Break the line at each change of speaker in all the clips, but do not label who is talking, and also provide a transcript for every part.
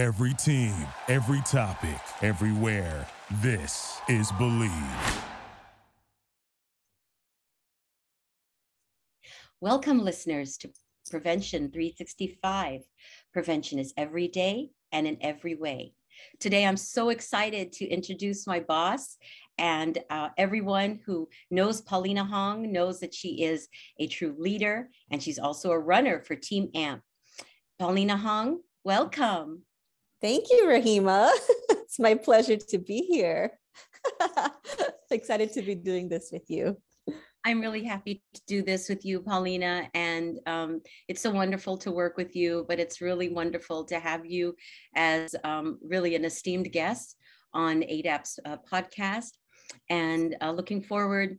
Every team, every topic, everywhere. This is Believe.
Welcome, listeners, to Prevention 365. Prevention is every day and in every way. Today, I'm so excited to introduce my boss. And uh, everyone who knows Paulina Hong knows that she is a true leader and she's also a runner for Team AMP. Paulina Hong, welcome.
Thank you, Rahima. it's my pleasure to be here. Excited to be doing this with you.
I'm really happy to do this with you, Paulina. And um, it's so wonderful to work with you, but it's really wonderful to have you as um, really an esteemed guest on ADAP's uh, podcast. And uh, looking forward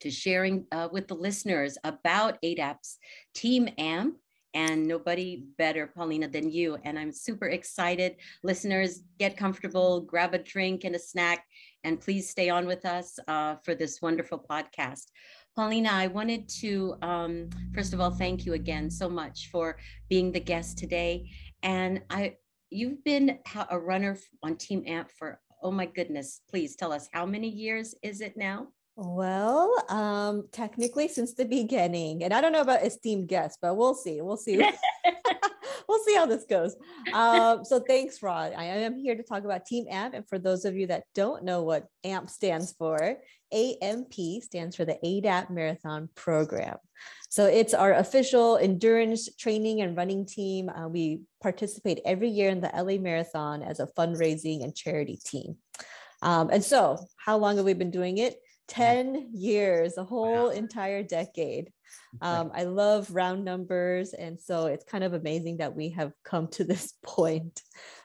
to sharing uh, with the listeners about ADAP's Team AMP and nobody better, Paulina, than you. And I'm super excited. Listeners, get comfortable, grab a drink and a snack, and please stay on with us uh, for this wonderful podcast. Paulina, I wanted to, um, first of all, thank you again so much for being the guest today. And I, you've been a runner on Team AMP for, oh my goodness, please tell us how many years is it now?
Well, um, technically since the beginning, and I don't know about esteemed guests, but we'll see. We'll see. we'll see how this goes. Um, so thanks, Rod. I am here to talk about Team AMP. And for those of you that don't know what AMP stands for, AMP stands for the ADAP Marathon Program. So it's our official endurance training and running team. Uh, we participate every year in the LA Marathon as a fundraising and charity team. Um, and so, how long have we been doing it? 10 years, a whole wow. entire decade. Um, I love round numbers. And so it's kind of amazing that we have come to this point.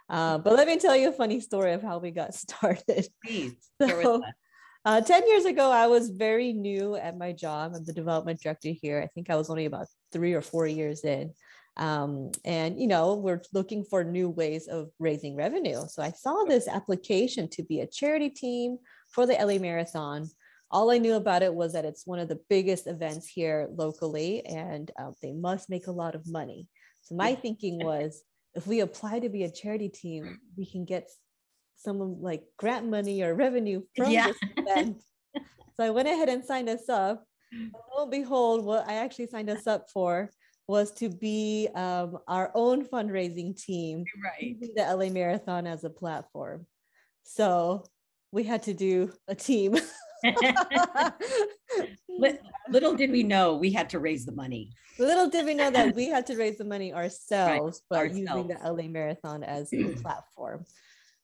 Uh, but let me tell you a funny story of how we got started.
Please,
so, uh, 10 years ago, I was very new at my job. I'm the development director here. I think I was only about three or four years in. Um, and, you know, we're looking for new ways of raising revenue. So I saw this application to be a charity team for the LA Marathon all I knew about it was that it's one of the biggest events here locally and uh, they must make a lot of money. So my thinking was if we apply to be a charity team, we can get some like grant money or revenue from yeah. this event. so I went ahead and signed us up. Lo and behold, what I actually signed us up for was to be um, our own fundraising team,
right.
using the LA Marathon as a platform. So we had to do a team.
Little did we know we had to raise the money.
Little did we know that we had to raise the money ourselves, right. but ourselves. using the LA Marathon as a platform.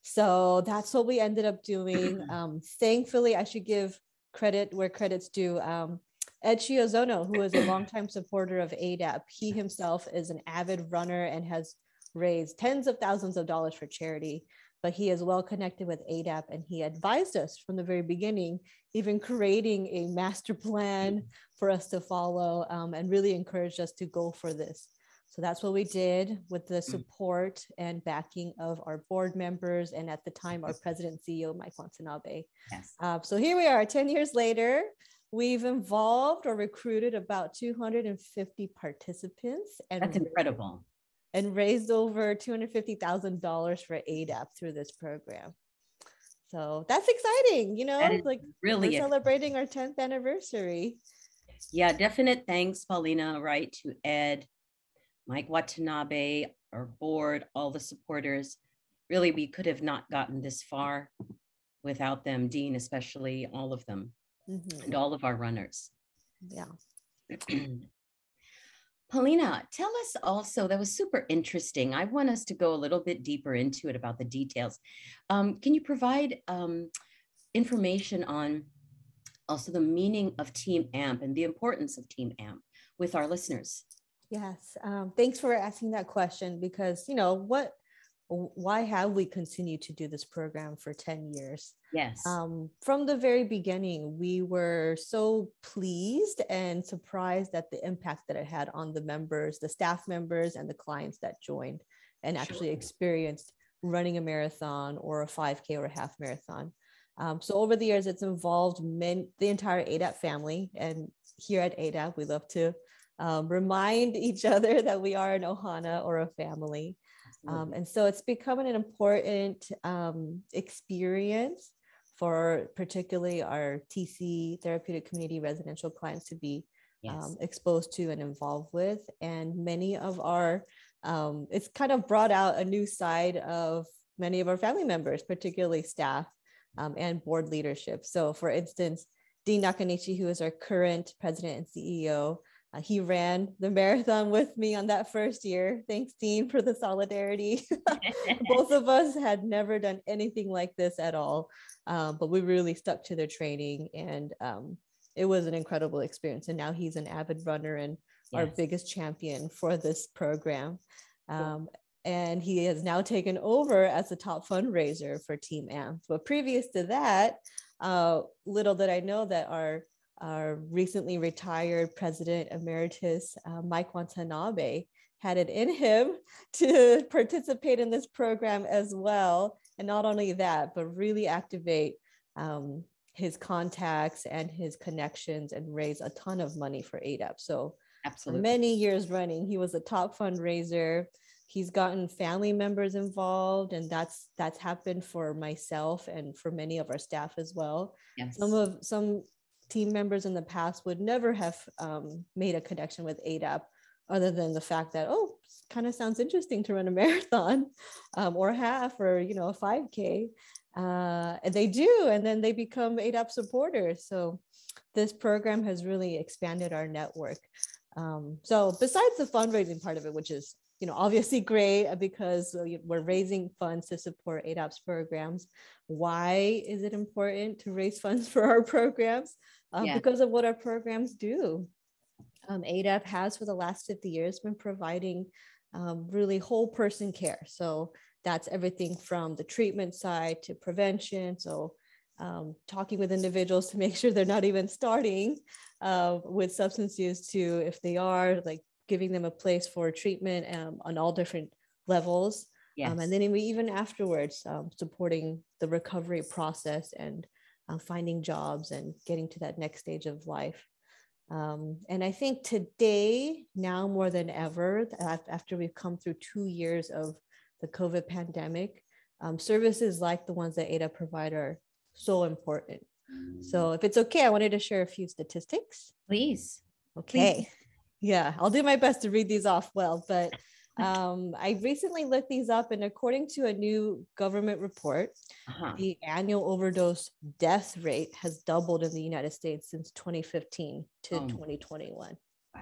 So that's what we ended up doing. Um, thankfully, I should give credit where credit's due. Um, Ed Chiozono, who is a longtime supporter of ADAP, he himself is an avid runner and has raised tens of thousands of dollars for charity but he is well connected with ADAP and he advised us from the very beginning, even creating a master plan for us to follow um, and really encouraged us to go for this. So that's what we did with the mm. support and backing of our board members and at the time our president CEO Mike Watanabe.
Yes.
Uh, so here we are 10 years later. We've involved or recruited about 250 participants.
And That's incredible
and raised over $250,000 for ADAP through this program. So that's exciting, you know, like
really
celebrating our 10th anniversary.
Yeah, definite thanks, Paulina, right, to Ed, Mike Watanabe, our board, all the supporters. Really, we could have not gotten this far without them, Dean, especially all of them, mm-hmm. and all of our runners.
Yeah.
Paulina, tell us also, that was super interesting. I want us to go a little bit deeper into it about the details. Um, can you provide um, information on also the meaning of Team AMP and the importance of Team AMP with our listeners?
Yes, um, thanks for asking that question because, you know, what why have we continued to do this program for 10 years?
Yes.
Um, from the very beginning, we were so pleased and surprised at the impact that it had on the members, the staff members, and the clients that joined and actually sure. experienced running a marathon or a 5K or a half marathon. Um, so over the years, it's involved men, the entire ADAP family. And here at ADAP, we love to um, remind each other that we are an Ohana or a family. Um, and so it's become an important um, experience for particularly our TC therapeutic community residential clients to be um, yes. um, exposed to and involved with. And many of our, um, it's kind of brought out a new side of many of our family members, particularly staff um, and board leadership. So, for instance, Dean Nakanishi, who is our current president and CEO, uh, he ran the marathon with me on that first year. Thanks, Dean, for the solidarity. Both of us had never done anything like this at all, um, but we really stuck to the training, and um, it was an incredible experience. And now he's an avid runner and yes. our biggest champion for this program. Um, and he has now taken over as the top fundraiser for Team AMP. But previous to that, uh, little did I know that our our recently retired president emeritus, uh, Mike Watanabe, had it in him to participate in this program as well. And not only that, but really activate um, his contacts and his connections and raise a ton of money for ADAP. So, Absolutely. many years running, he was a top fundraiser. He's gotten family members involved, and that's that's happened for myself and for many of our staff as well. Yes. Some of some team members in the past would never have um, made a connection with ADAP other than the fact that, oh, kind of sounds interesting to run a marathon um, or half or, you know, a 5K. Uh, and they do, and then they become ADAP supporters. So this program has really expanded our network. Um, so besides the fundraising part of it, which is you know, obviously great because we're raising funds to support ADAP's programs. Why is it important to raise funds for our programs? Uh, yeah. Because of what our programs do. Um, ADAP has for the last 50 years been providing um, really whole person care. So that's everything from the treatment side to prevention. So um, talking with individuals to make sure they're not even starting uh, with substance use to if they are like giving them a place for treatment um, on all different levels. Yes. Um, and then even afterwards, um, supporting the recovery process and uh, finding jobs and getting to that next stage of life. Um, and I think today, now more than ever, after we've come through two years of the COVID pandemic, um, services like the ones that ADAP provide are so important. So, if it's okay, I wanted to share a few statistics.
Please.
Okay. Please. Yeah, I'll do my best to read these off well, but um, I recently looked these up, and according to a new government report, uh-huh. the annual overdose death rate has doubled in the United States since 2015 to oh. 2021. Wow.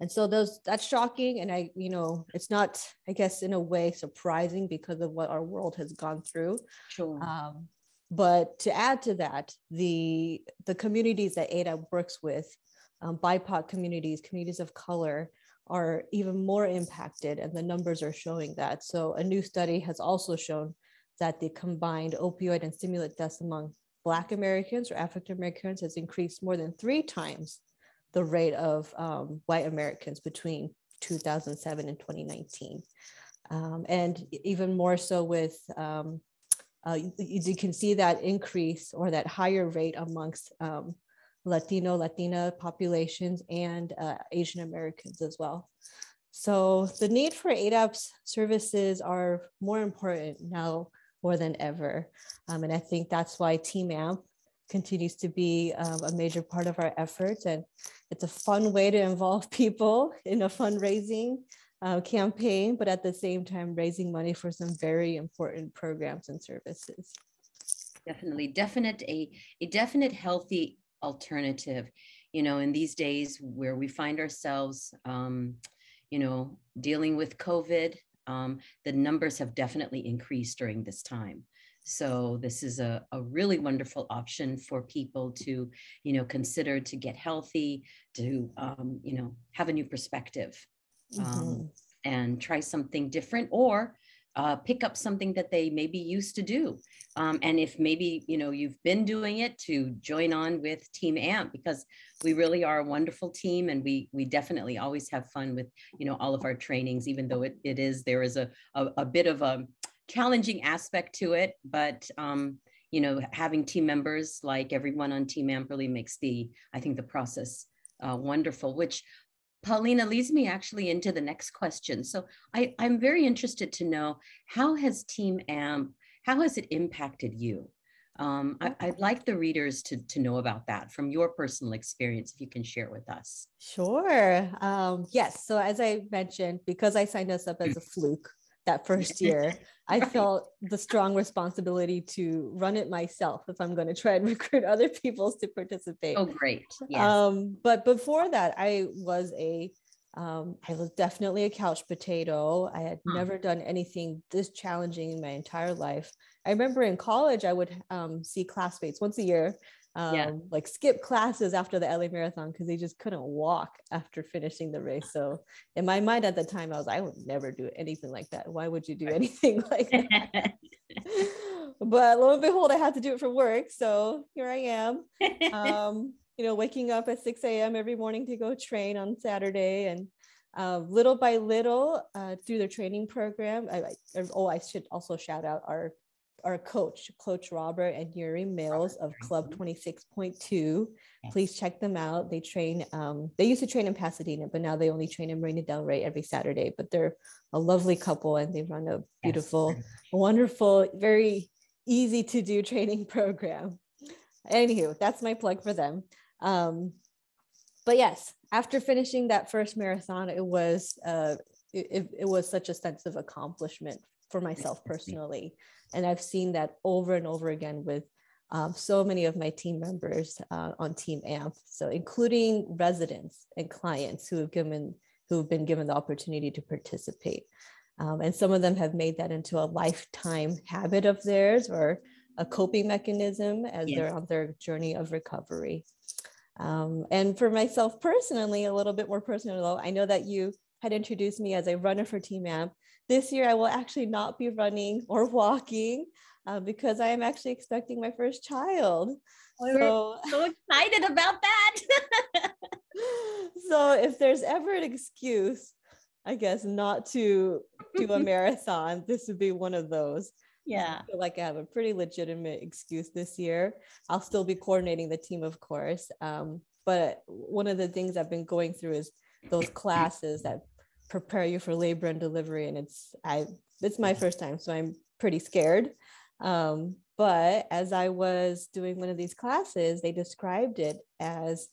And so those that's shocking, and I, you know, it's not, I guess, in a way surprising because of what our world has gone through. Sure. Um, but to add to that, the the communities that ADAP works with um, BIPOC communities, communities of color, are even more impacted, and the numbers are showing that. So, a new study has also shown that the combined opioid and stimulant deaths among Black Americans or African Americans has increased more than three times the rate of um, white Americans between 2007 and 2019. Um, and even more so with, um, uh, you, you, can see that increase or that higher rate amongst um, Latino, Latina populations, and uh, Asian Americans as well. So the need for ADAP's services are more important now more than ever. Um, and I think that's why Team AMP continues to be um, a major part of our efforts. And it's a fun way to involve people in a fundraising uh, campaign, but at the same time, raising money for some very important programs and services.
Definitely, definite a, a definite healthy alternative you know in these days where we find ourselves um, you know dealing with covid um, the numbers have definitely increased during this time so this is a, a really wonderful option for people to you know consider to get healthy to um, you know have a new perspective um, mm-hmm. and try something different or uh, pick up something that they maybe used to do. Um, and if maybe, you know, you've been doing it to join on with Team AMP because we really are a wonderful team and we we definitely always have fun with, you know, all of our trainings, even though it, it is, there is a, a, a bit of a challenging aspect to it, but, um, you know, having team members like everyone on Team AMP really makes the, I think the process uh, wonderful, which Paulina leads me actually into the next question. So I, I'm very interested to know how has Team AMP, how has it impacted you? Um, I, would like the readers to, to know about that from your personal experience, if you can share with us.
Sure. Um, yes. So as I mentioned, because I signed us up as a fluke that first year, I felt the strong responsibility to run it myself if I'm going to try and recruit other people to participate.
Oh, great.
Yes. Um, but before that, I was a um, I was definitely a couch potato. I had huh. never done anything this challenging in my entire life. I remember in college, I would um, see classmates once a year, um, yeah. like skip classes after the LA Marathon because they just couldn't walk after finishing the race. So in my mind at the time, I was, I would never do anything like that. Why would you do anything like that? but lo and behold, I had to do it for work. So here I am. Um, you know, waking up at 6 a.m. every morning to go train on Saturday and uh, little by little uh, through the training program. I, I, oh, I should also shout out our our coach, Coach Robert and Yuri Mills of Club 26.2. Please check them out. They train, um, they used to train in Pasadena, but now they only train in Marina Del Rey every Saturday. But they're a lovely couple and they run a beautiful, yes. wonderful, very easy to do training program. Anywho, that's my plug for them. Um, but yes, after finishing that first marathon, it was uh, it, it was such a sense of accomplishment for myself personally, and I've seen that over and over again with um, so many of my team members uh, on Team AMP. So including residents and clients who have given who have been given the opportunity to participate. Um, and some of them have made that into a lifetime habit of theirs or a coping mechanism as yes. they're on their journey of recovery. Um, and for myself personally, a little bit more personal, though, I know that you had introduced me as a runner for Team AMP. This year, I will actually not be running or walking uh, because I am actually expecting my first child.
Oh, so, so excited about that.
so, if there's ever an excuse, I guess, not to do a marathon, this would be one of those
yeah
I feel like i have a pretty legitimate excuse this year i'll still be coordinating the team of course um, but one of the things i've been going through is those classes that prepare you for labor and delivery and it's i it's my first time so i'm pretty scared um, but as i was doing one of these classes they described it as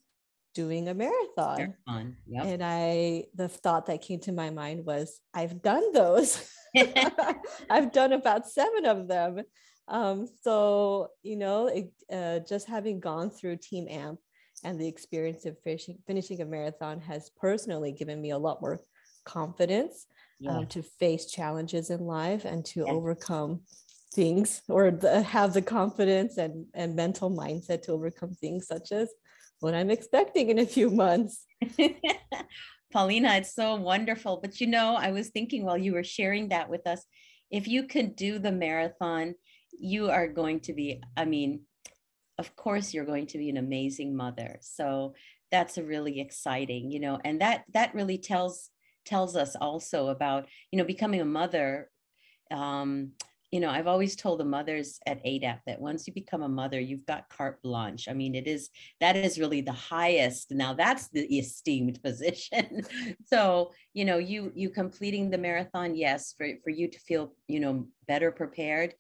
doing a marathon. marathon. Yep. And I, the thought that came to my mind was, I've done those. I've done about seven of them. Um, so, you know, it, uh, just having gone through Team AMP and the experience of finishing, finishing a marathon has personally given me a lot more confidence yeah. um, to face challenges in life and to yeah. overcome things or the, have the confidence and, and mental mindset to overcome things such as what I'm expecting in a few months.
Paulina, it's so wonderful. But you know, I was thinking while you were sharing that with us, if you could do the marathon, you are going to be, I mean, of course you're going to be an amazing mother. So that's a really exciting, you know, and that that really tells tells us also about, you know, becoming a mother um, you know, I've always told the mothers at ADAP that once you become a mother, you've got carte blanche. I mean, it is that is really the highest. Now that's the esteemed position. so, you know, you you completing the marathon, yes, for for you to feel, you know, better prepared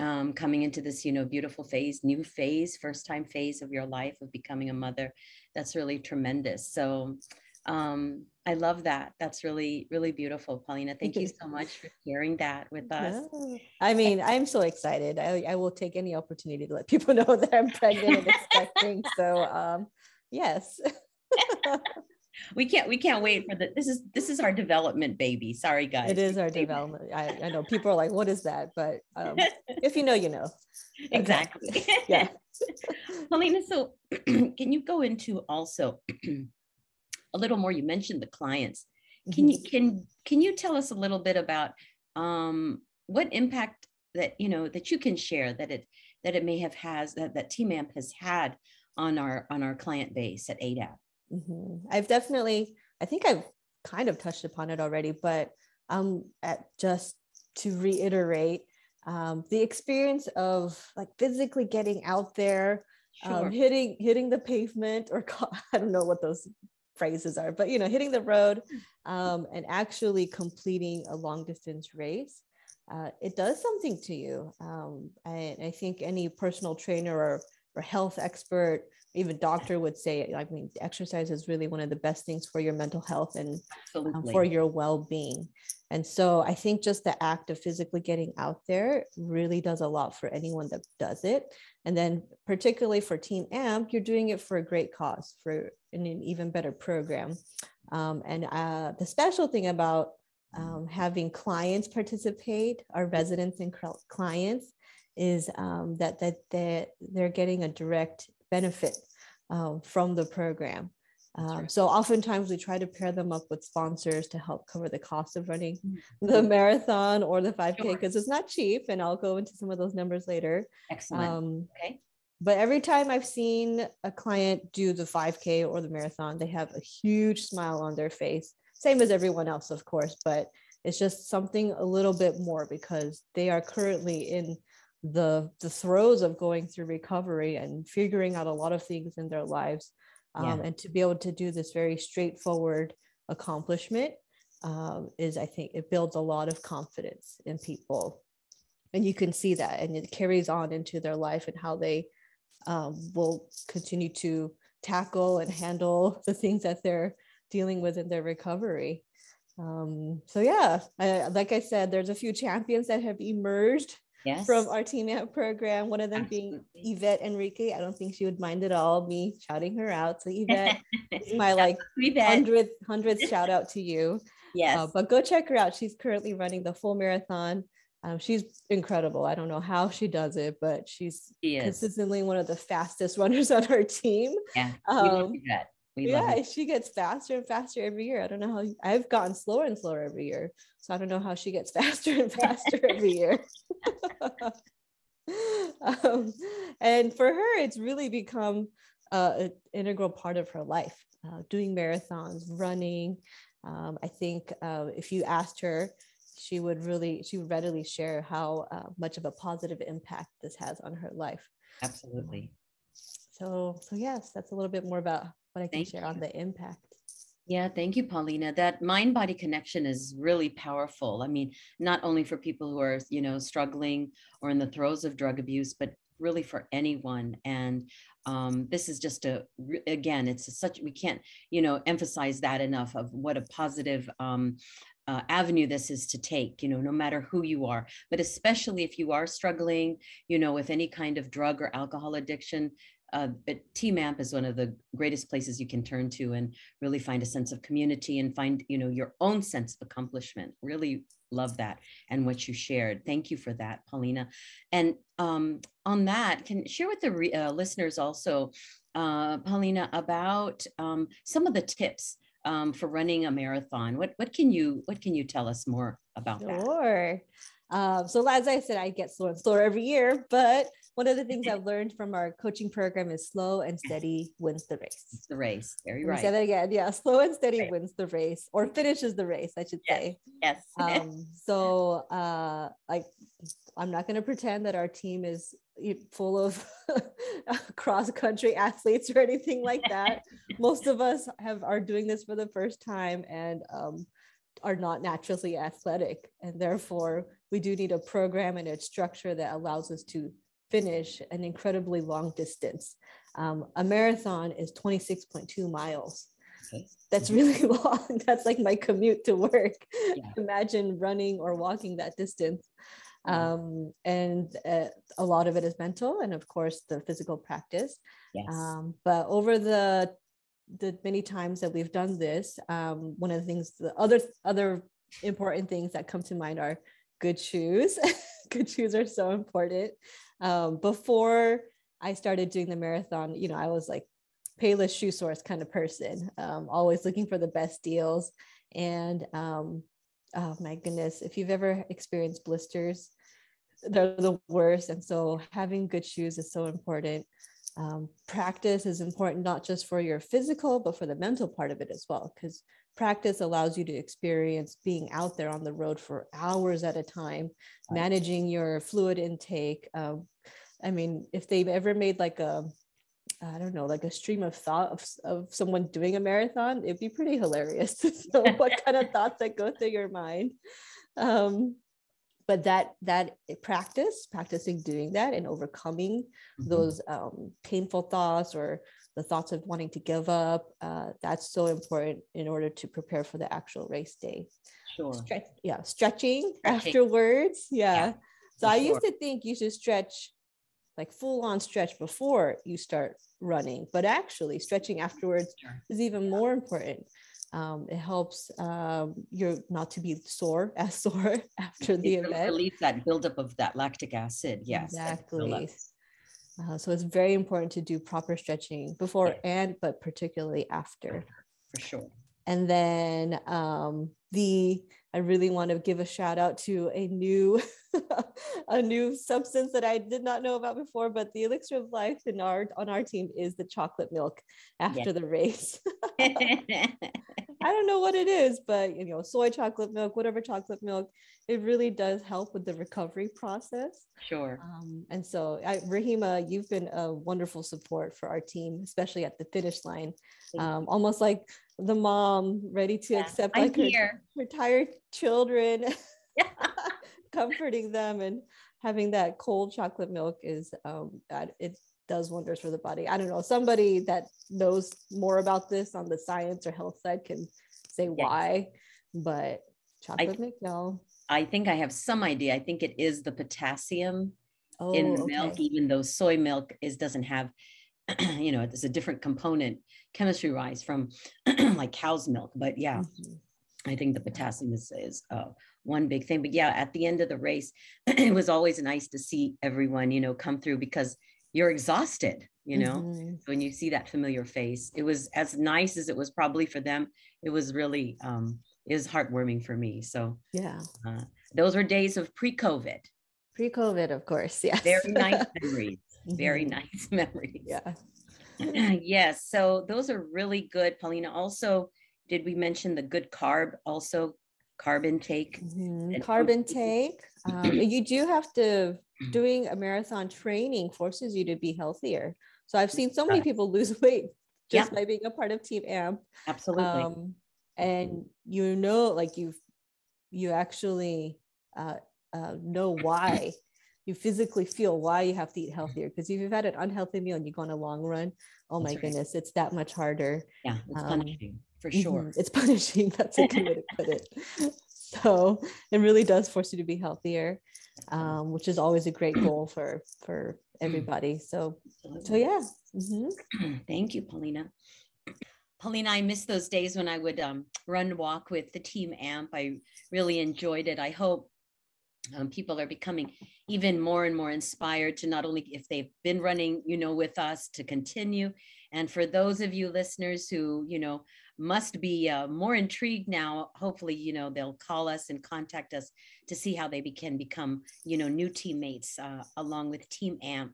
um, coming into this, you know, beautiful phase, new phase, first time phase of your life of becoming a mother. That's really tremendous. So um, I love that. That's really, really beautiful, Paulina. Thank you so much for sharing that with us.
Yeah. I mean, I'm so excited. I, I will take any opportunity to let people know that I'm pregnant and expecting. So, um, yes.
we can't we can't wait for the this is this is our development baby sorry guys
it is our development I, I know people are like what is that but um, if you know you know
exactly yeah Paulina so can you go into also a little more. You mentioned the clients. Can you mm-hmm. can can you tell us a little bit about um, what impact that you know that you can share that it that it may have has that that Team AMP has had on our on our client base at ADAP?
Mm-hmm. I've definitely, I think I've kind of touched upon it already, but um, at just to reiterate, um, the experience of like physically getting out there, um, sure. um, hitting hitting the pavement, or I don't know what those phrases are, but you know, hitting the road um, and actually completing a long distance race, uh, it does something to you. Um, I, I think any personal trainer or, or health expert, even doctor would say, I mean, exercise is really one of the best things for your mental health and um, for your well being. And so I think just the act of physically getting out there really does a lot for anyone that does it. And then, particularly for Team AMP, you're doing it for a great cause, for an even better program. Um, and uh, the special thing about um, having clients participate, our residents and clients, is um, that that they're, they're getting a direct benefit um, from the program. Um, right. So oftentimes we try to pair them up with sponsors to help cover the cost of running mm-hmm. the marathon or the 5K because sure. it's not cheap. And I'll go into some of those numbers later.
Excellent. Um, okay.
But every time I've seen a client do the 5K or the marathon, they have a huge smile on their face. Same as everyone else, of course, but it's just something a little bit more because they are currently in the the throes of going through recovery and figuring out a lot of things in their lives um, yeah. and to be able to do this very straightforward accomplishment um, is i think it builds a lot of confidence in people and you can see that and it carries on into their life and how they um, will continue to tackle and handle the things that they're dealing with in their recovery um, so yeah I, like i said there's a few champions that have emerged yes. from our team out program. One of them Absolutely. being Yvette Enrique. I don't think she would mind at all me shouting her out. So Yvette my like hundredth hundredth shout out to you.
Yes. Uh,
but go check her out. She's currently running the full marathon. Um, she's incredible. I don't know how she does it, but she's she consistently one of the fastest runners on her team.
Yeah. Um,
we yeah, she gets faster and faster every year. I don't know how I've gotten slower and slower every year. So I don't know how she gets faster and faster every year. um, and for her, it's really become uh, an integral part of her life. Uh, doing marathons, running. Um, I think uh, if you asked her, she would really, she would readily share how uh, much of a positive impact this has on her life.
Absolutely.
So, so yes, that's a little bit more about what I can Thank share you. on the impact.
Yeah, thank you, Paulina. That mind body connection is really powerful. I mean, not only for people who are, you know, struggling or in the throes of drug abuse, but really for anyone. And um, this is just a, again, it's a such, we can't, you know, emphasize that enough of what a positive um, uh, avenue this is to take you know no matter who you are but especially if you are struggling you know with any kind of drug or alcohol addiction uh, but Team AMP is one of the greatest places you can turn to and really find a sense of community and find, you know, your own sense of accomplishment. Really love that and what you shared. Thank you for that, Paulina. And um, on that, can share with the uh, listeners also, uh, Paulina, about um, some of the tips um, for running a marathon. What what can you what can you tell us more about
sure.
that?
Sure. Um, so as I said, I get slower and slower every year, but one of the things I've learned from our coaching program is slow and steady wins the race.
It's the race. Very right.
Say that again. Yeah. Slow and steady right. wins the race or finishes the race, I should
yes.
say.
Yes.
um, so uh, like I'm not going to pretend that our team is full of cross country athletes or anything like that. Most of us have are doing this for the first time and um, are not naturally athletic, and therefore we do need a program and a structure that allows us to finish an incredibly long distance. Um, a marathon is 26.2 miles. Okay. That's mm-hmm. really long. That's like my commute to work. Yeah. Imagine running or walking that distance. Um, and uh, a lot of it is mental and of course the physical practice. Yes. Um, but over the the many times that we've done this, um, one of the things, the other other important things that come to mind are good shoes. good shoes are so important. Um, before I started doing the marathon, you know, I was like Payless shoe source kind of person, um, always looking for the best deals. And um, oh my goodness, if you've ever experienced blisters, they're the worst. And so having good shoes is so important. Um, practice is important not just for your physical, but for the mental part of it as well, because practice allows you to experience being out there on the road for hours at a time, managing your fluid intake. Um, I mean, if they've ever made like a I don't know, like a stream of thought of, of someone doing a marathon, it'd be pretty hilarious to know what kind of thoughts that go through your mind. Um, but that that practice, practicing doing that and overcoming mm-hmm. those um, painful thoughts or the thoughts of wanting to give up, uh, that's so important in order to prepare for the actual race day.
Sure.
Stretch, yeah, stretching, stretching. afterwards. Yeah. yeah so I sure. used to think you should stretch like full on stretch before you start running, but actually stretching afterwards sure. is even more important. Um, it helps um, you not to be sore as sore after the it event.
Release that buildup of that lactic acid. Yes,
exactly. Uh, so it's very important to do proper stretching before and but particularly after.
For sure.
And then um, the I really want to give a shout out to a new a new substance that I did not know about before, but the elixir of life in our on our team is the chocolate milk after the race. I don't know what it is, but you know, soy chocolate milk, whatever chocolate milk, it really does help with the recovery process.
Sure.
Um, and so, I, Rahima, you've been a wonderful support for our team, especially at the finish line. Um, almost like the mom ready to yeah, accept like her, her tired children, comforting them and having that cold chocolate milk is um, it does wonders for the body. I don't know, somebody that knows more about this on the science or health side can say yes. why, but chocolate I, milk, no.
I think I have some idea. I think it is the potassium oh, in the okay. milk, even though soy milk is doesn't have, you know, it's a different component chemistry wise from like cow's milk. But yeah, mm-hmm. I think the potassium is, is uh, one big thing. But yeah, at the end of the race, it was always nice to see everyone, you know, come through because you're exhausted you know? Mm-hmm. when you see that familiar face it was as nice as it was probably for them it was really um is heartwarming for me. So
yeah. uh,
those were days of pre-covid.
Pre-covid of course yes.
Very nice memories very mm-hmm. nice memories.
Yeah.
Yes so those are really good paulina. Also did we mention the good carb also carb intake
mm-hmm. carb intake um, you do have to doing a marathon training forces you to be healthier. So I've seen so many people lose weight just yeah. by being a part of Team AMP.
Absolutely. Um,
and you know, like you, you actually uh, uh, know why you physically feel why you have to eat healthier. Because if you've had an unhealthy meal and you go on a long run, oh That's my right. goodness, it's that much harder.
Yeah, it's um, punishing for sure.
Mm-hmm, it's punishing. That's a good way to put it. So it really does force you to be healthier um, which is always a great goal for for everybody. So so yeah.
Mm-hmm. Thank you, Paulina. Paulina, I miss those days when I would um, run walk with the team AMP. I really enjoyed it. I hope um, people are becoming even more and more inspired to not only if they've been running you know with us to continue and for those of you listeners who you know must be uh, more intrigued now hopefully you know they'll call us and contact us to see how they can become you know new teammates uh, along with team amp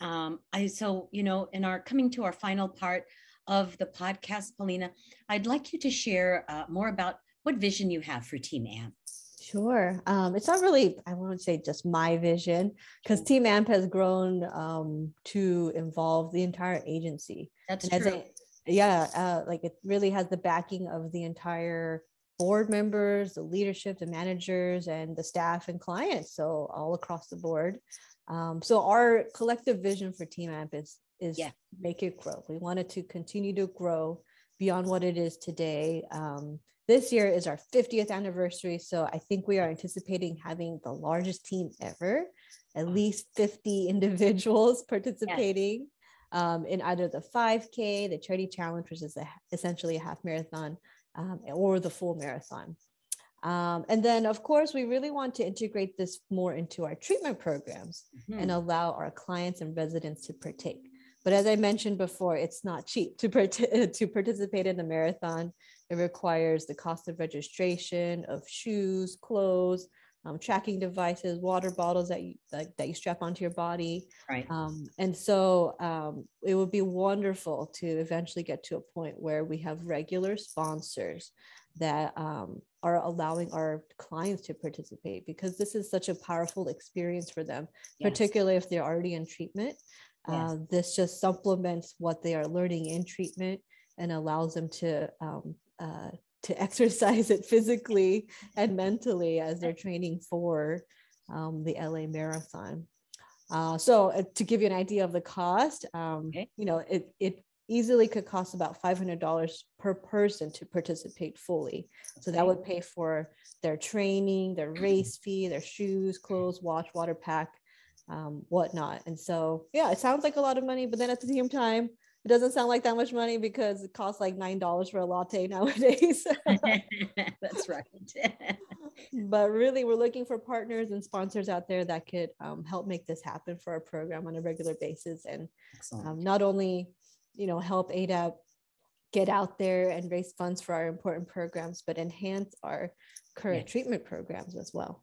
um, i so you know in our coming to our final part of the podcast paulina i'd like you to share uh, more about what vision you have for team amp
Sure. Um, it's not really, I won't say just my vision, because Team AMP has grown um, to involve the entire agency.
That's and true.
Yeah, uh, like it really has the backing of the entire board members, the leadership, the managers, and the staff and clients. So all across the board. Um, so our collective vision for Team AMP is is yeah. make it grow. We want it to continue to grow beyond what it is today. Um, this year is our 50th anniversary. So I think we are anticipating having the largest team ever, at least 50 individuals participating yes. Um, in either the 5K, the charity challenge, which is a, essentially a half marathon, um, or the full marathon. Um, and then, of course, we really want to integrate this more into our treatment programs mm-hmm. and allow our clients and residents to partake. But as I mentioned before, it's not cheap to, part- to participate in a marathon. It requires the cost of registration of shoes, clothes, um, tracking devices, water bottles that you that, that you strap onto your body.
Right.
Um, and so um, it would be wonderful to eventually get to a point where we have regular sponsors that um, are allowing our clients to participate because this is such a powerful experience for them, yes. particularly if they're already in treatment. Uh, this just supplements what they are learning in treatment and allows them to um, uh, to exercise it physically and mentally as they're training for um, the LA Marathon. Uh, so uh, to give you an idea of the cost, um, okay. you know, it, it easily could cost about $500 per person to participate fully. So that would pay for their training, their race fee, their shoes, clothes, watch, water pack, um, whatnot. And so, yeah, it sounds like a lot of money, but then at the same time, it doesn't sound like that much money because it costs like nine dollars for a latte nowadays.
That's right.
but really, we're looking for partners and sponsors out there that could um, help make this happen for our program on a regular basis, and um, not only you know help ADAP get out there and raise funds for our important programs, but enhance our current yes. treatment programs as well.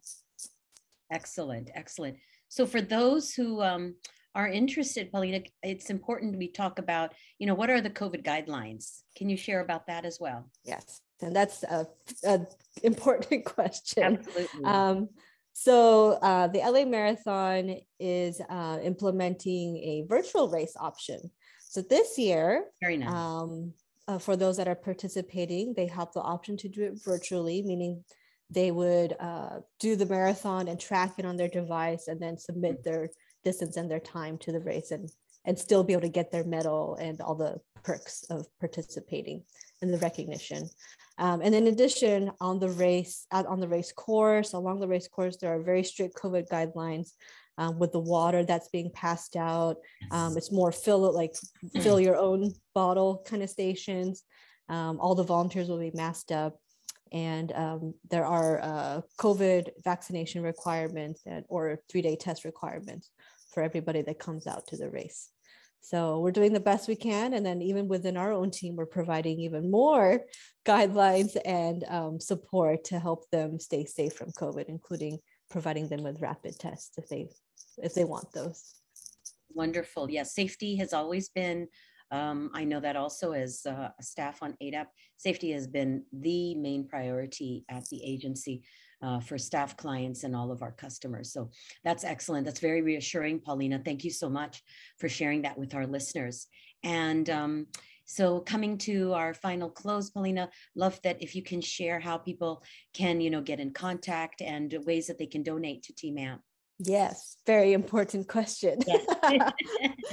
Excellent, excellent. So for those who um, are interested, Paulina, it's important we talk about, you know, what are the COVID guidelines? Can you share about that as well?
Yes, and that's a, a important question. Absolutely. Um, so uh, the LA Marathon is uh, implementing a virtual race option. So this year,
very nice. Um,
uh, for those that are participating, they have the option to do it virtually, meaning they would uh, do the marathon and track it on their device and then submit mm-hmm. their distance and their time to the race and and still be able to get their medal and all the perks of participating and the recognition. Um, and in addition, on the race, on the race course, along the race course, there are very strict COVID guidelines um, with the water that's being passed out. Um, it's more fill like fill your own bottle kind of stations. Um, all the volunteers will be masked up and um, there are uh, COVID vaccination requirements and or three day test requirements for everybody that comes out to the race. So we're doing the best we can, and then even within our own team, we're providing even more guidelines and um, support to help them stay safe from COVID, including providing them with rapid tests if they if they want those.
Wonderful. Yes, safety has always been um, I know that also as uh, staff on ADAP, safety has been the main priority at the agency uh, for staff clients and all of our customers. So that's excellent. That's very reassuring, Paulina. Thank you so much for sharing that with our listeners. And um, so coming to our final close, Paulina, love that if you can share how people can, you know, get in contact and ways that they can donate to Team AMP.
Yes, very important question. Yes.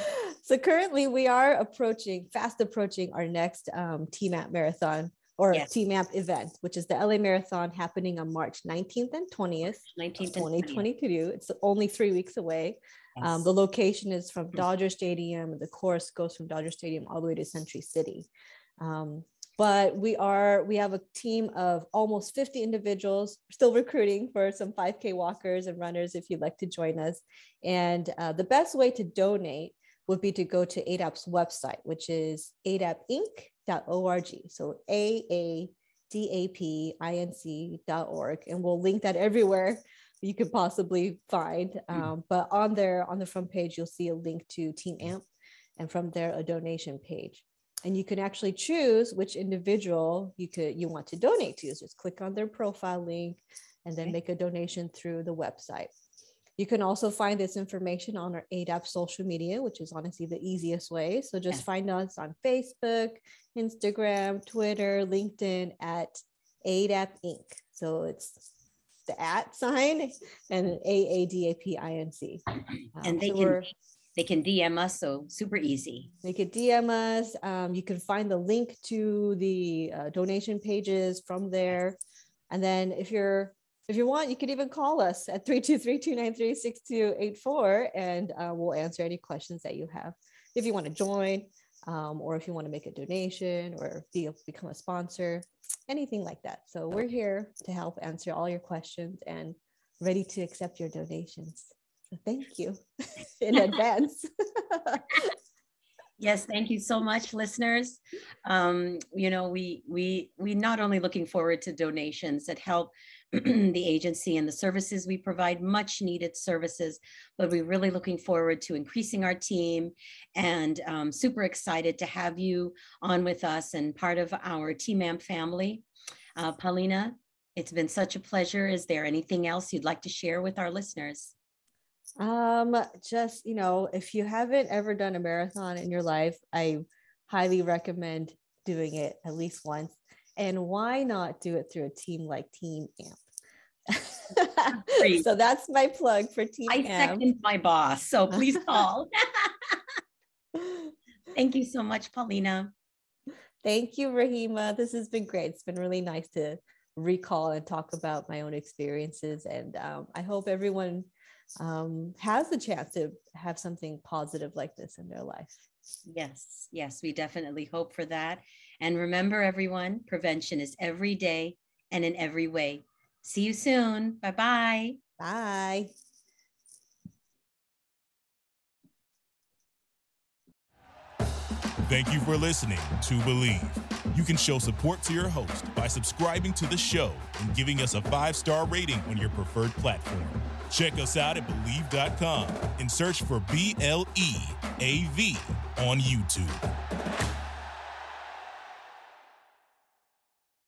so currently we are approaching, fast approaching our next um, Team AMP marathon or yes. Team AMP event, which is the LA Marathon happening on March 19th and 20th, 19th 2022. 20th. It's only three weeks away. Um, yes. Um, the location is from mm. Dodger Stadium. The course goes from Dodger Stadium all the way to Century City. Um, but we are we have a team of almost 50 individuals still recruiting for some 5k walkers and runners if you'd like to join us and uh, the best way to donate would be to go to adap's website which is adapinc.org so a-a-d-a-p-i-n-c.org and we'll link that everywhere you could possibly find mm. um, but on there on the front page you'll see a link to team amp and from there a donation page and you can actually choose which individual you could you want to donate to. So just click on their profile link and then make a donation through the website. You can also find this information on our ADAP social media, which is honestly the easiest way. So just find us on Facebook, Instagram, Twitter, LinkedIn at ADAP Inc. So it's the at sign and A A D A P I N C.
And they so can they can DM us. So super easy.
They could DM us. Um, you can find the link to the uh, donation pages from there. And then if you're if you want, you could even call us at 323-293-6284 and uh, we'll answer any questions that you have. If you want to join um, or if you want to make a donation or be, become a sponsor, anything like that. So we're here to help answer all your questions and ready to accept your donations. Thank you in advance.
yes, thank you so much, listeners. Um, you know, we we we not only looking forward to donations that help the agency and the services we provide, much needed services, but we're really looking forward to increasing our team and um, super excited to have you on with us and part of our Team AMP family. Uh, Paulina, it's been such a pleasure. Is there anything else you'd like to share with our listeners?
Um, just you know, if you haven't ever done a marathon in your life, I highly recommend doing it at least once. And why not do it through a team like Team Amp? so that's my plug for Team
I
Amp.
second my boss, so please call. Thank you so much, Paulina.
Thank you, Rahima. This has been great. It's been really nice to recall and talk about my own experiences. And um, I hope everyone um, has the chance to have something positive like this in their life.
Yes, yes, we definitely hope for that. And remember, everyone, prevention is every day and in every way. See you soon. Bye-bye.
Bye.
Thank you for listening to Bleav. You can show support to your host by subscribing to the show and giving us a five star rating on your preferred platform. Check us out at Bleav.com and search for B L E A V on YouTube.